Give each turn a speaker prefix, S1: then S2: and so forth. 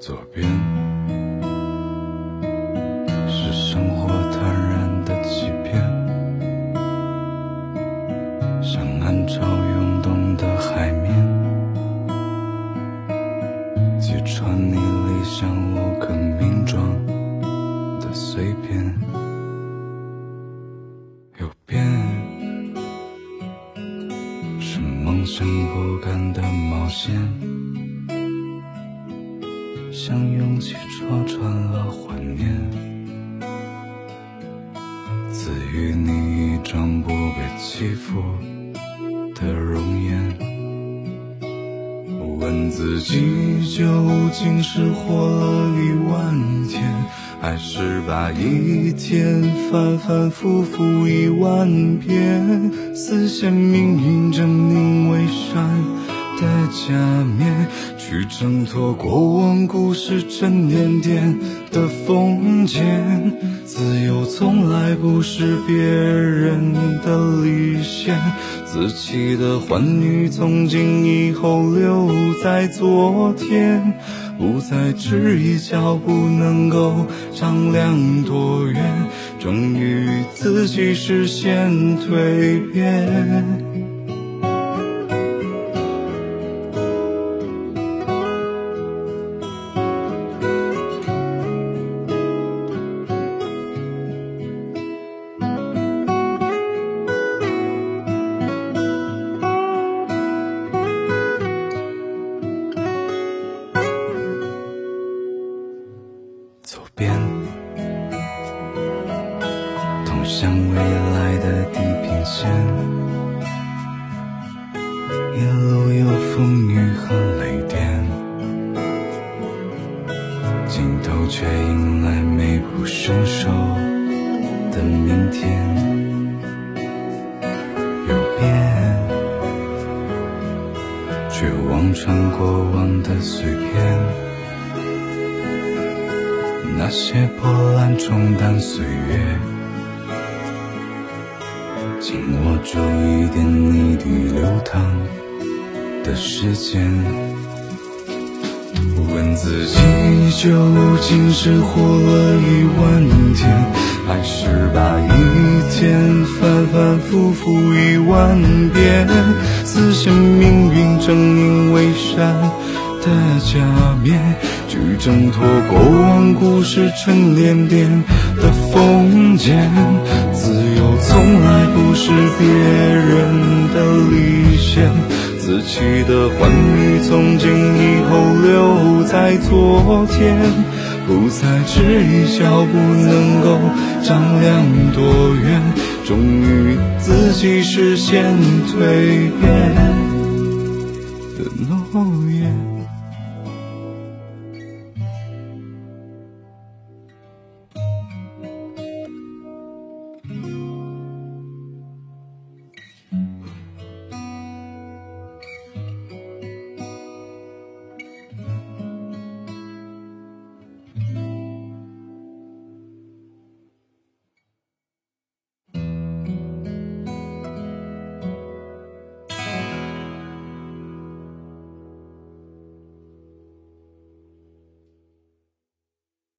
S1: 左边是生活坦然的欺骗，像暗潮涌动的海面，击穿你理想无可名状的碎片。右边是梦想不甘的冒险。像勇气戳穿了幻念，赐予你一张不被欺负的容颜。问自己究竟是活了一万天，还是把一天反反复复一万遍？撕下命运着你挣脱过往故事沉甸甸的封建。自由从来不是别人的底线。自欺的欢愉，从今以后留在昨天，不再质疑脚步能够丈量多远，终于自己实现蜕变。边。通向未来的地平线，一路有风雨和雷电，尽头却迎来美不胜收的明天。有变，却望穿过往的碎那些波澜冲淡岁月，紧握住一点一滴流淌的时间。问自己究竟是活了一万天，还是把一天反反复复一万遍？撕下命运狰狞伪善的假面。去挣脱过往故事沉甸甸的封建，自由从来不是别人的理想，自欺的欢愉从今以后留在昨天，不再质疑脚步能够丈量多远，终于自己实现蜕变。的诺言。